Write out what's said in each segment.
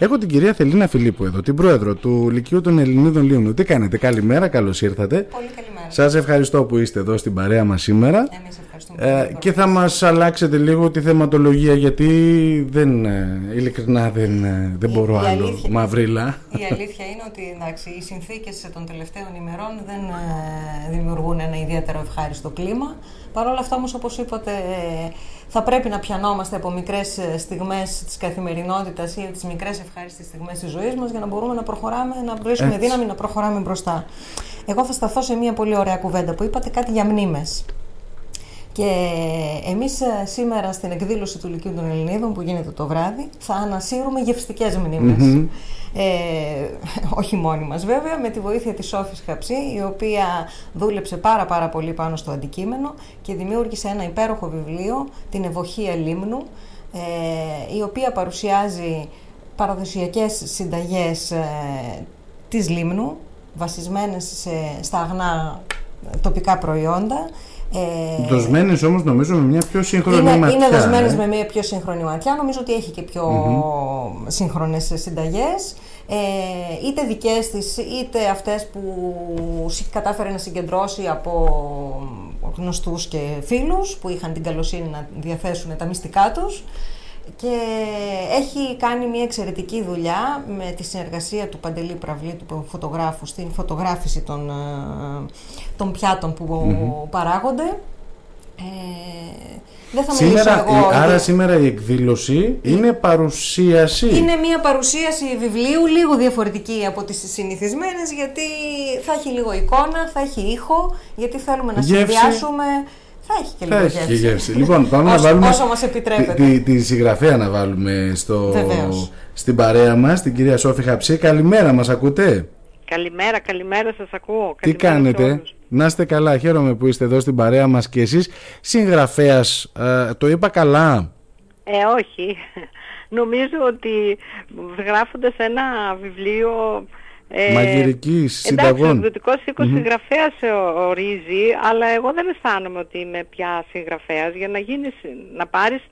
Έχω την κυρία Θελίνα Φιλίππου εδώ, την πρόεδρο του Λυκείου των Ελληνίδων Λίωνου. Τι κάνετε, καλημέρα, καλώς ήρθατε. Πολύ καλημέρα. Σας ευχαριστώ που είστε εδώ στην παρέα μας σήμερα. Εμείς ευχαριστούμε. Ε, και θα μας αλλάξετε λίγο τη θεματολογία γιατί δεν, ε, ειλικρινά δεν, ε, δεν Η- μπορώ η άλλο αλήθεια- μαυρίλα. Η αλήθεια είναι ότι εντάξει, οι συνθήκες των τελευταίων ημερών δεν ε, δημιουργούν ένα ιδιαίτερο ευχάριστο κλίμα. Παρ' όλα αυτά, όμως, όπως είπατε, ε, θα πρέπει να πιανόμαστε από μικρές στιγμές της καθημερινότητας ή τις μικρές ευχάριστες στιγμές της ζωής μας για να μπορούμε να προχωράμε, να βρίσκουμε Έτσι. δύναμη να προχωράμε μπροστά. Εγώ θα σταθώ σε μια πολύ ωραία κουβέντα που είπατε κάτι για μνήμες. Και εμείς ε, σήμερα στην εκδήλωση του Λυκείου των Ελληνίδων που γίνεται το βράδυ θα ανασύρουμε γευστικές μνήμες. Ε, όχι μόνοι μας βέβαια, με τη βοήθεια της Σόφης Χαψή η οποία δούλεψε πάρα πάρα πολύ πάνω στο αντικείμενο και δημιούργησε ένα υπέροχο βιβλίο, την Ευοχία Λίμνου ε, η οποία παρουσιάζει παραδοσιακές συνταγές ε, της Λίμνου βασισμένες σε, στα αγνά τοπικά προϊόντα ε, Δοσμένες όμως νομίζω με μια πιο σύγχρονη είναι, ματιά. είναι δοσμένες ε. με μια πιο σύγχρονη ματιά. Νομίζω ότι έχει και πιο σύγχρονες συνταγές. Ε, είτε δικές της, είτε αυτές που συ- κατάφερε να συγκεντρώσει από γνωστούς και φίλους που είχαν την καλοσύνη να διαθέσουν τα μυστικά τους. Και έχει κάνει μια εξαιρετική δουλειά με τη συνεργασία του Παντελή Πραυλή, του φωτογράφου, στην φωτογράφηση των, ε, των πιάτων που παράγονται. Ε, δεν θα μιλήσω Σήμερα, εγώ. η- άρα για- σήμερα η εκδήλωση είναι παρουσίαση. Είναι μια παρουσίαση βιβλίου λίγο διαφορετική από τις συνηθισμένες γιατί θα έχει λίγο εικόνα, θα έχει ήχο, γιατί θέλουμε να Γεύση. συνδυάσουμε... Θα έχει και Θα λίγο έχει και γεύση. γεύση. Λοιπόν, πάμε να Όσο- βάλουμε. όσο μας επιτρέπεται. Τη, τη, τη συγγραφέα να βάλουμε στο, Βεβαίως. στην παρέα μας, την κυρία Σόφη Χαψή. Καλημέρα, μας ακούτε; Καλημέρα, καλημέρα, σας ακούω. Τι Καλημέρα σε κάνετε; όλους. Να είστε καλά. Χαίρομαι που είστε εδώ στην παρέα μας και εσείς. Συγγραφέας, το είπα καλά; Ε, όχι. Νομίζω ότι γράφοντας ένα βιβλίο... Ε, Μαγειρικής, Εντάξει, ο συνταγών. εκδοτικός οίκος συγγραφέας ε, ορίζει, αλλά εγώ δεν αισθάνομαι ότι είμαι πια συγγραφέας. Για να, γίνεις, να πάρεις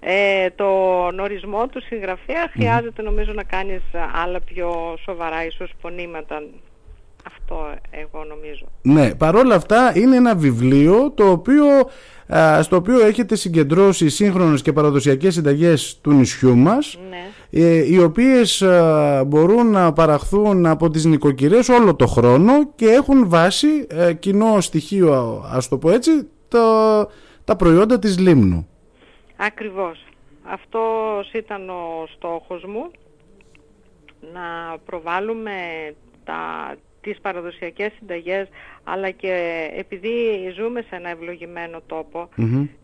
ε, τον ορισμό του συγγραφέα χρειάζεται νομίζω να κάνεις άλλα πιο σοβαρά ίσως πονήματα. Αυτό εγώ νομίζω. Ναι, παρόλα αυτά είναι ένα βιβλίο το οποίο, α, στο οποίο έχετε συγκεντρώσει σύγχρονες και παραδοσιακές συνταγές του νησιού μας Ναι. Ε, οι οποίες α, μπορούν να παραχθούν από τις νοικοκυρές όλο το χρόνο και έχουν βάση ε, κοινό στοιχείο, ας το πω έτσι, τα, τα προϊόντα της Λίμνου. Ακριβώς. Αυτός ήταν ο στόχος μου, να προβάλλουμε τα, τις παραδοσιακές συνταγές, αλλά και επειδή ζούμε σε ένα ευλογημένο τόπο,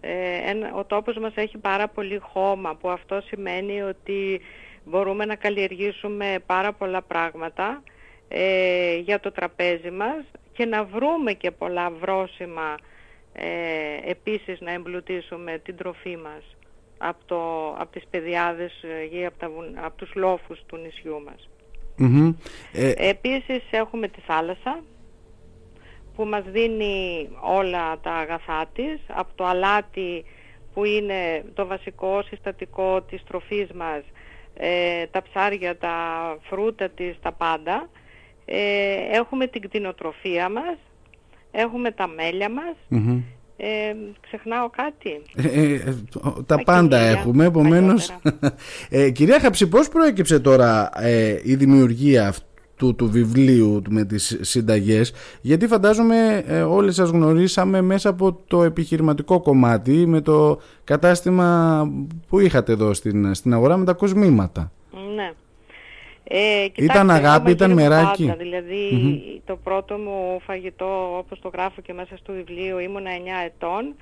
ε, ένα- ο τόπος μας έχει πάρα πολύ χώμα, που αυτό σημαίνει ότι μπορούμε να καλλιεργήσουμε πάρα πολλά πράγματα ε, για το τραπέζι μας και να βρούμε και πολλά βρόσιμα ε, επίσης να εμπλουτίσουμε την τροφή μας από, το, από τις πεδιάδες ε, ή από, τα, βουν- από τους λόφους του νησιού μας. Μμμ. Ε, Επίσης έχουμε τη θάλασσα που μας δίνει όλα τα αγαθά της, από το αλάτι που είναι το βασικό συστατικό της τροφής μας, ε, τα ψάρια, τα φρούτα της, τα πάντα. Ε, έχουμε την κτηνοτροφία μας, έχουμε τα μέλια μας. μμμ. Ε, ξεχνάω κάτι. Ε, ε, τα Τα πάντα κυνήγια, έχουμε, επομένως... ε, κυρία Χαψή, πώς προέκυψε τώρα ε, η δημιουργία αυτού του βιβλίου με τις συνταγές, γιατί φαντάζομαι ε, όλοι σας γνωρίσαμε μέσα από το επιχειρηματικό κομμάτι, με το κατάστημα που είχατε εδώ στην, στην αγορά με τα κοσμήματα. Ναι. Ε, Ήταν κοιτάξτε, εγώ αγάπη, ήταν μαγειρεύω μεράκι. Πάντα, δηλαδή το πρώτο μου φαγητό, όπως το γράφω και μέσα στο βιβλίο, ήμουνα 9 ετών.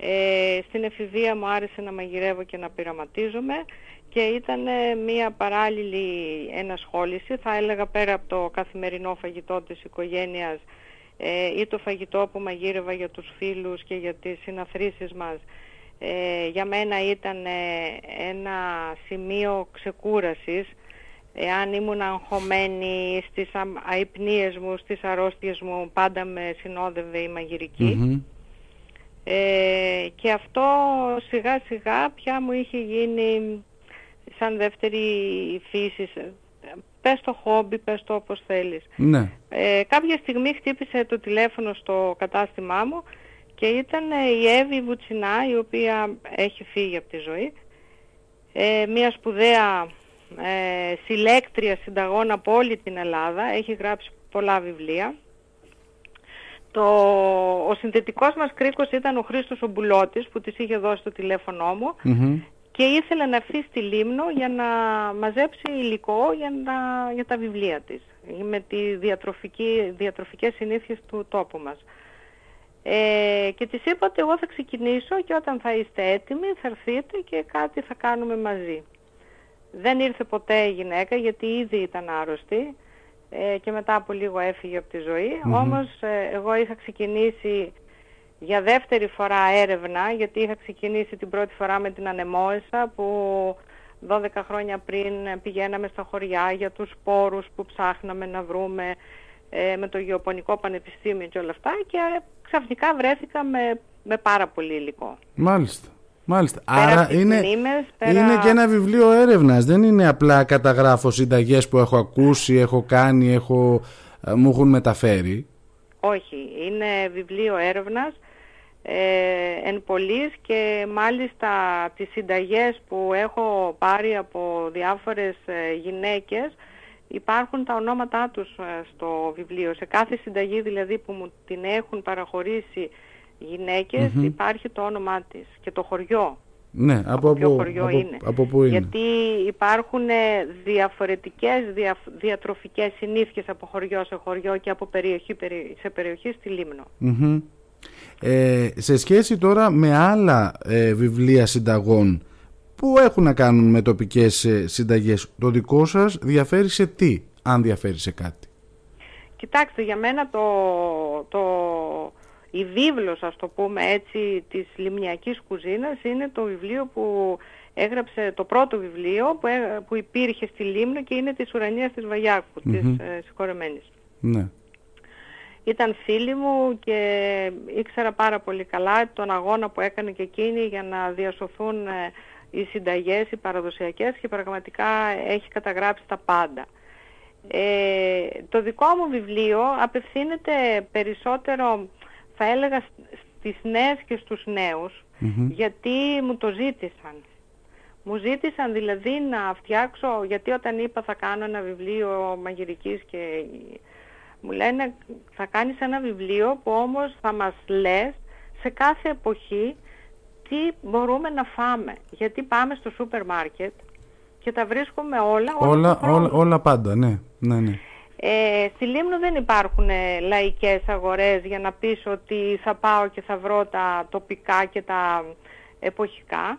Ε, στην εφηβεία μου άρεσε να μαγειρεύω και να πειραματίζομαι και ήταν ε, μια παράλληλη ενασχόληση, θα έλεγα πέρα από το καθημερινό φαγητό της οικογένειας ε, ή το φαγητό που μαγείρευα για τους φίλους και για τις συναθρήσεις μας. Ε, για μένα ήταν ε, ένα σημείο ξεκούρασης εάν ήμουν αγχωμένη στις αμ- αϊπνίες μου, στις αρρώστιες μου, πάντα με συνόδευε η μαγειρική. Μμμ. Ε, και αυτό σιγά σιγά πια μου είχε γίνει σαν δεύτερη φύση. Πες το χόμπι, πες το όπως θέλεις. Ναι. Ε, κάποια στιγμή χτύπησε το τηλέφωνο στο κατάστημά μου και ήταν η Εύη Βουτσινά η οποία έχει φύγει από τη ζωή. Ε, μια σπουδαία ε, συλλέκτρια συνταγών από όλη την Ελλάδα, έχει γράψει πολλά βιβλία. Το, ο συνθετικός μας κρίκος ήταν ο Χρήστος Ομπουλώτης που της είχε δώσει το τηλέφωνό μου και ήθελε να έρθει στη Λίμνο για να μαζέψει υλικό για, να, για τα βιβλία της με τη διατροφική, διατροφικές συνήθειες του τόπου μας. Ε, και της είπα ότι εγώ θα ξεκινήσω και όταν θα είστε έτοιμοι θα έρθείτε και κάτι θα κάνουμε μαζί. Δεν ήρθε ποτέ η γυναίκα γιατί ήδη ήταν άρρωστη ε, και μετά από λίγο έφυγε από τη ζωή. Όμως ε, εγώ είχα ξεκινήσει για δεύτερη φορά έρευνα γιατί είχα ξεκινήσει την πρώτη φορά με την ανεμόεσα που 12 χρόνια πριν πηγαίναμε στα χωριά για τους σπόρους που ψάχναμε να βρούμε ε, με το Γεωπονικό Πανεπιστήμιο και όλα αυτά και ξαφνικά βρέθηκα με, με πάρα πολύ υλικό. Μάλιστα. Μάλιστα. Άρα είναι, είναι και ένα βιβλίο έρευνας. Δεν είναι απλά καταγράφω συνταγές που έχω ακούσει, έχω κάνει, έχω, ε, μου έχουν μεταφέρει. Όχι. Είναι βιβλίο έρευνας ε, εν πολλής και μάλιστα τις συνταγές που έχω πάρει από διάφορες ε, γυναίκες υπάρχουν τα ονόματά τους ε, στο βιβλίο. Σε κάθε συνταγή δηλαδή που μου την έχουν παραχωρήσει γυναικες υπάρχει το όνομά της και το χωριό. Ναι, από, από, χωριό από, είναι. από πού είναι. Γιατί υπάρχουν ε, διαφορετικές δια, διατροφικές συνήθειες από χωριό σε χωριό και από περιοχή σε περιοχή στη Λίμνο. Ε, σε σχέση τώρα με άλλα ε, βιβλία συνταγών που έχουν να κάνουν με τοπικές ε, συνταγές, το δικό σας διαφέρει σε τι, αν διαφέρει σε κάτι; Κοιτάξτε, για μένα το, το, η βίβλος, ας το πούμε έτσι, της λιμνιακής κουζίνας είναι το βιβλίο που έγραψε το πρώτο βιβλίο που, που υπήρχε στη Λίμνο και είναι της Ουρανίας της Βαγιάκου, mm-hmm. της ε, συγχωρεμένης. Ναι. Ήταν φίλη μου και ήξερα πάρα πολύ καλά τον αγώνα που έκανε και εκείνη για να διασωθούν ε, οι συνταγές, οι παραδοσιακές και πραγματικά έχει καταγράψει τα πάντα. Ε, το δικό μου βιβλίο απευθύνεται περισσότερο θα έλεγα στις νέες και στους νεους γιατί μου το ζήτησαν. Μου ζήτησαν δηλαδή να φτιάξω, γιατί όταν είπα θα κάνω ένα βιβλίο μαγειρικής και μου λένε θα κάνεις ένα βιβλίο που όμως θα μας λες σε κάθε εποχή τι μπορούμε να φάμε. Γιατί πάμε στο σούπερ μάρκετ και τα βρίσκουμε όλα, όλα, όλα, όλα πάντα, ναι. ναι, ναι. Ε, στη Λίμνο δεν υπάρχουν ε, λαϊκές αγορές για να πεις ότι θα πάω και θα βρω τα τοπικά και τα εποχικα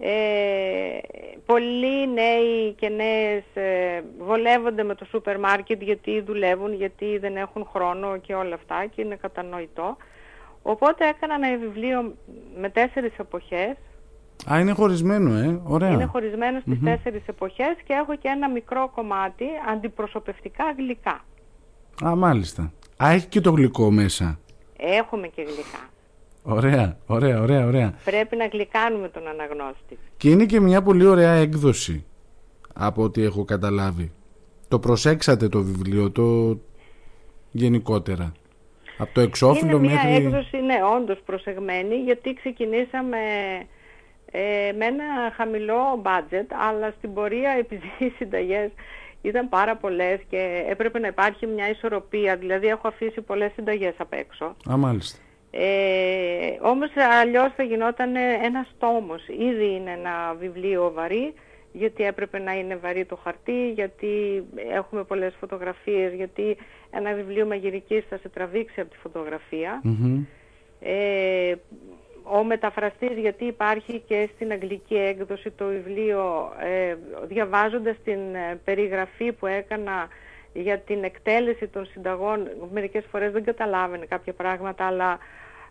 Ε, πολλοί νέοι και νέες ε, βολεύονται με το σούπερ μάρκετ γιατί δουλεύουν, γιατί δεν έχουν χρόνο και όλα αυτά και είναι κατανοητό. Οπότε έκανα ένα βιβλίο με τέσσερις εποχές Α, είναι χωρισμένο, ε. Ωραία. Είναι χωρισμένο στις τέσσερις εποχές και έχω και ένα μικρό κομμάτι αντιπροσωπευτικά γλυκά. Α, μάλιστα. Α, έχει και το γλυκό μέσα. Έχουμε και γλυκά. Ωραία, ωραία, ωραία, ωραία. Πρέπει να γλυκάνουμε τον αναγνώστη. Και είναι και μια πολύ ωραία έκδοση από ό,τι έχω καταλάβει. Το προσέξατε το βιβλίο, το γενικότερα. Από το εξώφυλλο είναι μέχρι... Είναι μια έκδοση, ναι, όντως προσεγμένη, γιατί ξεκινήσαμε ε, με ένα χαμηλό budget, αλλά στην πορεία επειδή οι συνταγές ήταν πάρα πολλές και έπρεπε να υπάρχει μια ισορροπία, δηλαδή έχω αφήσει πολλές συνταγές απ' έξω. Α, μάλιστα. Ε, όμως αλλιώς θα γινόταν ένας τόμος. Ήδη είναι ένα βιβλίο βαρύ, γιατί έπρεπε να είναι βαρύ το χαρτί, γιατί έχουμε πολλές φωτογραφίες, γιατί ένα βιβλίο μαγειρικής θα σε τραβήξει από τη φωτογραφία. Ε, ο μεταφραστής γιατί υπάρχει και στην αγγλική έκδοση το βιβλίο ε, διαβάζοντας την ε, περιγραφή που έκανα για την εκτέλεση των συνταγών μερικές φορές δεν καταλάβαινε κάποια πράγματα αλλά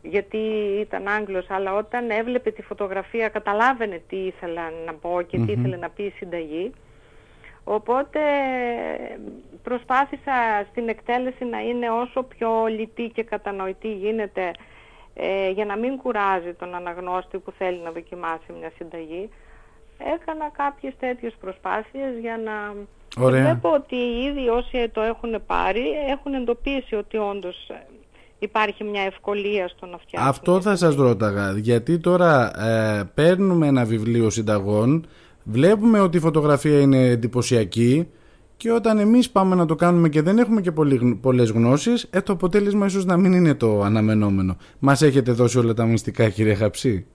γιατί ήταν Άγγλος αλλά όταν έβλεπε τη φωτογραφία καταλάβαινε τι ήθελα να πω και τι ήθελε να πει η συνταγή. Οπότε προσπάθησα στην εκτέλεση να είναι όσο πιο λιτή και κατανοητή γίνεται ε, για να μην κουράζει τον αναγνώστη που θέλει να δοκιμάσει μια συνταγή. έκανα κάποιες τέτοιες προσπάθειες για να... Ωραία. Βλέπω ότι ήδη όσοι το έχουν πάρει έχουν εντοπίσει ότι όντως ε, υπάρχει μια ευκολία στο να φτιάξουν. Αυτό θα σας ρώταγα, γιατί τώρα ε, παίρνουμε ένα βιβλίο συνταγών, βλέπουμε ότι η φωτογραφία είναι εντυπωσιακή και όταν εμείς πάμε να το κάνουμε και δεν έχουμε και πολύ, πολλές γνώσεις, ε, το αποτέλεσμα ίσως να μην είναι το αναμενόμενο. Μας έχετε δώσει όλα τα μυστικά κύριε Χαψή;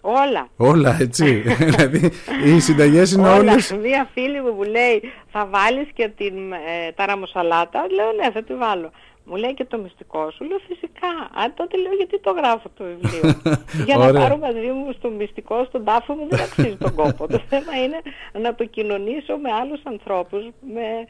Όλα. Όλα, έτσι. δηλαδή, οι συνταγές είναι Όλα. όλες... Μία φίλη μου μου λέει, θα βάλεις και την ε, ταραμοσαλάτα. Λέω, ναι, θα τη βάλω. Μου λέει και το μυστικό σου. Λέω φυσικά. Αν τότε λέω γιατί το γράφω το βιβλίο; Για να Ωραία. πάρω μαζί μου στο μυστικό, στον τάφο μου δεν αξίζει τον κόπο. το θέμα είναι να το κοινωνήσω με άλλους ανθρώπους, με...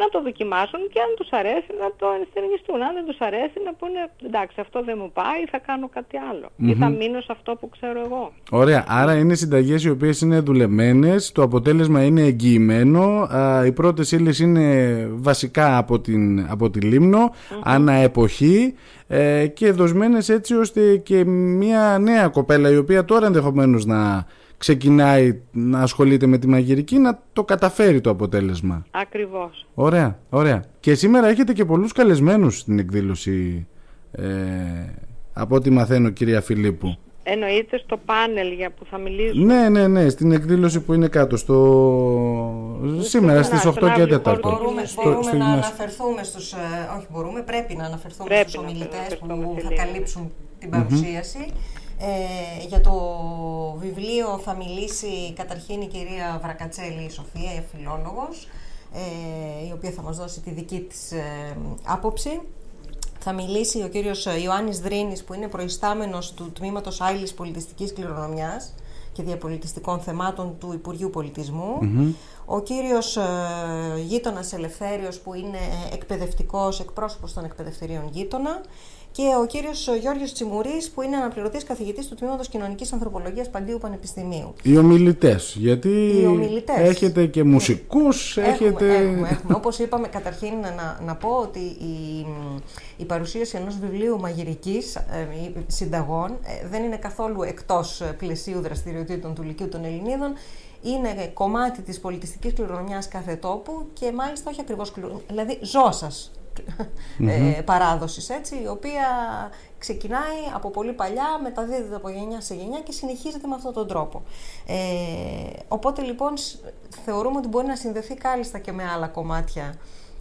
να το δοκιμάσουν και αν τους αρέσει να το ενστερνιστούν. Αν δεν τους αρέσει να πούνε εντάξει αυτό δεν μου πάει, θα κάνω κάτι άλλο. Ή θα μείνω σε αυτό που ξέρω εγώ. Ωραία, άρα είναι συνταγές οι οποίες είναι δουλεμένες, το αποτέλεσμα είναι εγγυημένο, α, οι πρώτες ύλες είναι βασικά από, την, από τη λιμνο ανά εποχή ε, και δοσμένες έτσι ώστε και μια νέα κοπέλα η οποία τώρα ενδεχομένως να ξεκινάει να ασχολείται με τη μαγειρική να το καταφέρει το αποτέλεσμα. Ακριβώς. Ωραία, ωραία. Και σήμερα έχετε και πολλούς καλεσμένους στην εκδήλωση ε, από ό,τι μαθαίνω κυρία Φιλίππου. Εννοείται στο πάνελ για που θα μιλήσουμε. Ναι, ναι, ναι, στην εκδήλωση που είναι κάτω στο... σήμερα στις στον 8 και αύριο 4. χώρο του Μπορούμε, Στο- μπορούμε στο να γυμνάσιο. αναφερθούμε στους, ε, όχι μπορούμε, πρέπει να αναφερθούμε Πρέπει στους να ομιλητές αναφερθούμε που στη θα Λίμνη. καλύψουν την παρουσίαση. Ε, για το βιβλίο θα μιλήσει καταρχήν η κυρία Βρακατσέλη η Σοφία, η φιλόλογος, ε, η οποία θα μας δώσει τη δική της ε, άποψη. Θα μιλήσει ο κύριος Ιωάννης Δρίνης που είναι προϊστάμενος του Τμήματος Άιλης Πολιτιστικής Κληρονομιάς και Διαπολιτιστικών Θεμάτων του Υπουργείου Πολιτισμού. Ο κύριος ε, Γείτονας Ελευθέριος που είναι εκπαιδευτικός εκπρόσωπος των εκπαιδευτηρίων Γείτονα και ο κύριος Γιώργος Τσιμουρής που είναι αναπληρωτής καθηγητής του Τμήματος Κοινωνικής Ανθρωπολογίας Παντίου Πανεπιστημίου. Οι ομιλητές, γιατί Οι ομιλητές. έχετε και μουσικούς, έχετε... Έχουμε, έχουμε, έχουμε. Όπως είπαμε, καταρχήν να, να πω ότι η, η παρουσίαση ενός βιβλίου μαγειρικής ε, συνταγών ε, δεν είναι καθόλου εκτός ε, πλαισίου δραστηριοτήτων του Λυκείου των Ελληνίδων. Είναι κομμάτι της πολιτιστικής κληρονομιάς κάθε τόπου και μάλιστα όχι ακριβώς κληρονομιάς, δηλαδή ζώσας ε, παράδοσης, έτσι, η οποία ξεκινάει από πολύ παλιά, μεταδίδεται από γενιά σε γενιά και συνεχίζεται με αυτόν τον τρόπο. Ε, οπότε λοιπόν σ- θεωρούμε ότι μπορεί να συνδεθεί κάλλιστα και με άλλα κομμάτια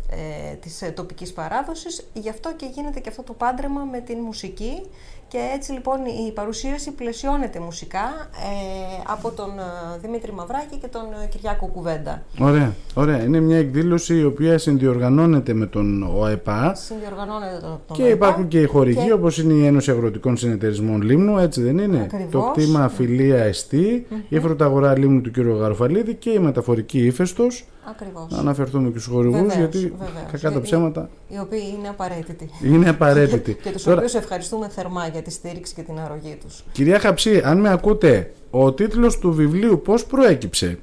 ε, της ε, τοπικής παράδοσης, γι' αυτό και γίνεται και αυτό το πάντρεμα με την μουσική και έτσι λοιπόν η παρουσίαση πλαισιώνεται μουσικά ε, από τον ε, Δημήτρη Μαυράκη και τον ε, Κυριάκο Κουβέντα. Ωραία, ωραία. Είναι μια εκδήλωση η οποία συνδιοργανώνεται με τον ΟΕΠΑ Συνδιοργανώνεται τον, τον και ΟΕΠΑ υπάρχουν και οι χορηγοί και- όπως είναι η Ένωση Αγροτικών Συνεταιρισμών Λίμνου, έτσι δεν είναι; Ακριβώς. Το κτήμα Φιλία Εστί, η Φρωταγορά Λίμνου του κ. Γαρουφαλίδη και η Μεταφορική Ήφαιστος. Ακριβώς. Να αναφερθούμε και στους χορηγούς Βεβαίως, γιατί βεβαίως. κακά τα Γιατί- ψέματα Οι οποίοι είναι απαραίτητοι. είναι απαραίτητοι. και τους Τώρα, οποίους ευχαριστούμε θερμά για τη στήριξη και την αρρωγή τους. Κυρία Χαψή, αν με ακούτε, ο τίτλος του βιβλίου πώς προέκυψε;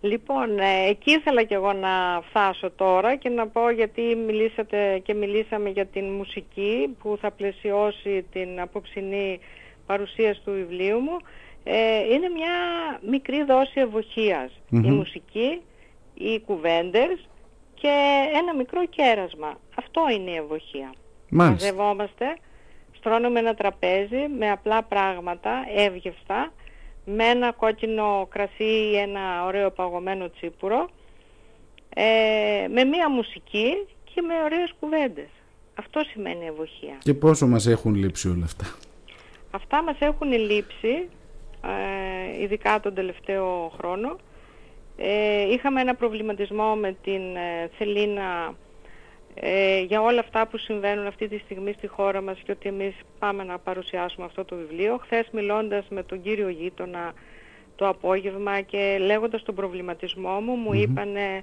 Λοιπόν, ε, εκεί ήθελα και εγώ να φτάσω τώρα και να πω γιατί μιλήσατε και μιλήσαμε για την μουσική που θα πλαισιώσει την απόψινή παρουσίαση του βιβλίου μου. Ε, είναι μια μικρή δόση ευοχίας. Η μουσική, οι κουβέντες και ένα μικρό κέρασμα. Αυτό είναι η ευοχία. Μάλιστα. Μαζευόμαστε, στρώνουμε ένα τραπέζι με απλά πράγματα, εύγευστα, με ένα κόκκινο κρασί ή ένα ωραίο παγωμένο τσίπουρο, ε, με μία μουσική και με ωραίες κουβέντες. Αυτό σημαίνει ευοχία. Και πόσο μας έχουν λείψει όλα αυτά; Αυτά μας έχουν λείψει, ε, ειδικά τον τελευταίο χρόνο. Ε, είχαμε ένα προβληματισμό με την ε, Θελίνα ε, για όλα αυτά που συμβαίνουν αυτή τη στιγμή στη χώρα μας και ότι εμείς πάμε να παρουσιάσουμε αυτό το βιβλίο. Χθες μιλώντας με τον κύριο γείτονα το απόγευμα και λέγοντας τον προβληματισμό μου, μου είπανε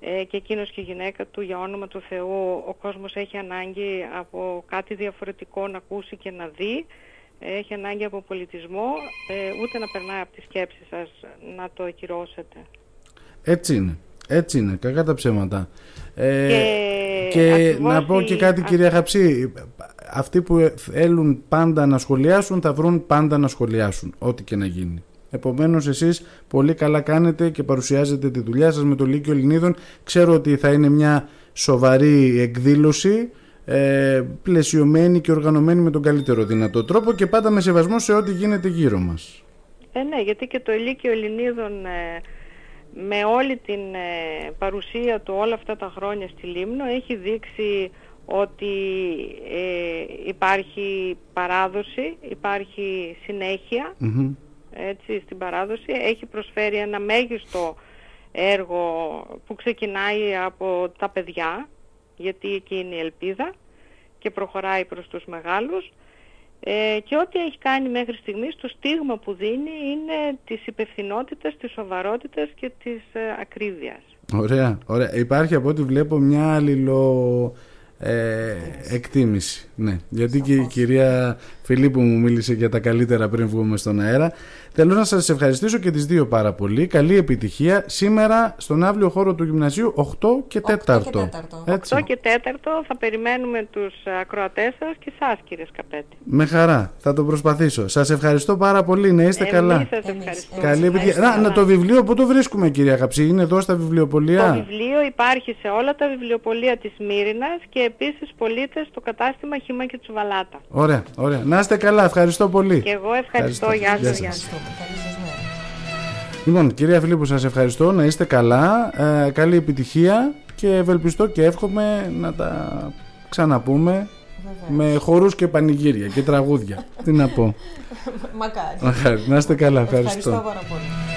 ε, και εκείνος και η γυναίκα του για όνομα του Θεού ο κόσμος έχει ανάγκη από κάτι διαφορετικό να ακούσει και να δει έχει ανάγκη από πολιτισμό ε, ούτε να περνάει από τη σκέψη σας να το ακυρώσετε. Έτσι είναι. Έτσι είναι. Κακά τα ψέματα. Ε, Και και ακριβώς να πω η- και κάτι α- κυρία Χαψή. Αυτοί που θέλουν πάντα να σχολιάσουν θα βρουν πάντα να σχολιάσουν. Ό,τι και να γίνει. Επομένως εσείς πολύ καλά κάνετε και παρουσιάζετε τη δουλειά σας με το Λύκειο Ελληνίδων. Ξέρω ότι θα είναι μια σοβαρή εκδήλωση, ε, πλαισιωμένη και οργανωμένη με τον καλύτερο δυνατό τρόπο και πάντα με σεβασμό σε ό,τι γίνεται γύρω μας. Ε, ναι, γιατί και το Λύκειο Ελληνίδων ε, με όλη την ε, παρουσία του όλα αυτά τα χρόνια στη Λίμνο έχει δείξει ότι ε, υπάρχει παράδοση, υπάρχει έτσι, στην παράδοση. Έχει προσφέρει ένα μέγιστο έργο που ξεκινάει από τα παιδιά, γιατί εκεί είναι η ελπίδα και προχωράει προς τους μεγάλους. Ε, και ό,τι έχει κάνει μέχρι στιγμής, το στίγμα που δίνει είναι της υπευθυνότητας, της σοβαρότητας και της ε, ακρίβειας. Ωραία, ωραία. Υπάρχει από ό,τι βλέπω μια αλληλο ε, εκτίμηση. Ναι, γιατί και η κυρία Φιλίππου μου μίλησε για τα καλύτερα πριν βγούμε στον αέρα. Θέλω να σας ευχαριστήσω και τις δύο πάρα πολύ. Καλή επιτυχία. Σήμερα στον αύριο χώρο του Γυμνασίου 8 και 4. 8 και 4. Έτσι. 8 και 4 θα περιμένουμε τους ακροατές σας και εσάς κύριε Σκαπέτη. Με χαρά. Θα το προσπαθήσω. Σας ευχαριστώ πάρα πολύ. Να είστε Εμείς καλά. Σας ευχαριστούμε. Καλή επιτυχία. Να, να, το βιβλίο που το βρίσκουμε κυρία Καψή. Είναι εδώ στα βιβλιοπολία; Το βιβλίο υπάρχει σε όλα τα βιβλιοπολία της Μύρινας και επίσης πωλείται στο κατάστημα Χήμα και Τσουβαλάτα. Ωραία, ωραία. Να είστε καλά. Ευχαριστώ πολύ. Και εγώ ευχαριστώ. Γεια σας. Γεια σας. Καλή σας μέρα. Λοιπόν, κυρία Φιλίππου, σας ευχαριστώ. Να είστε καλά. Ε, καλή επιτυχία και ευελπιστώ και εύχομαι να τα ξαναπούμε Βεβαίως. με χορούς και πανηγύρια και τραγούδια. Τι να πω. Μακάρι. Μακάρι. Να είστε καλά. Ευχαριστώ. Ευχαριστώ πάρα πολύ.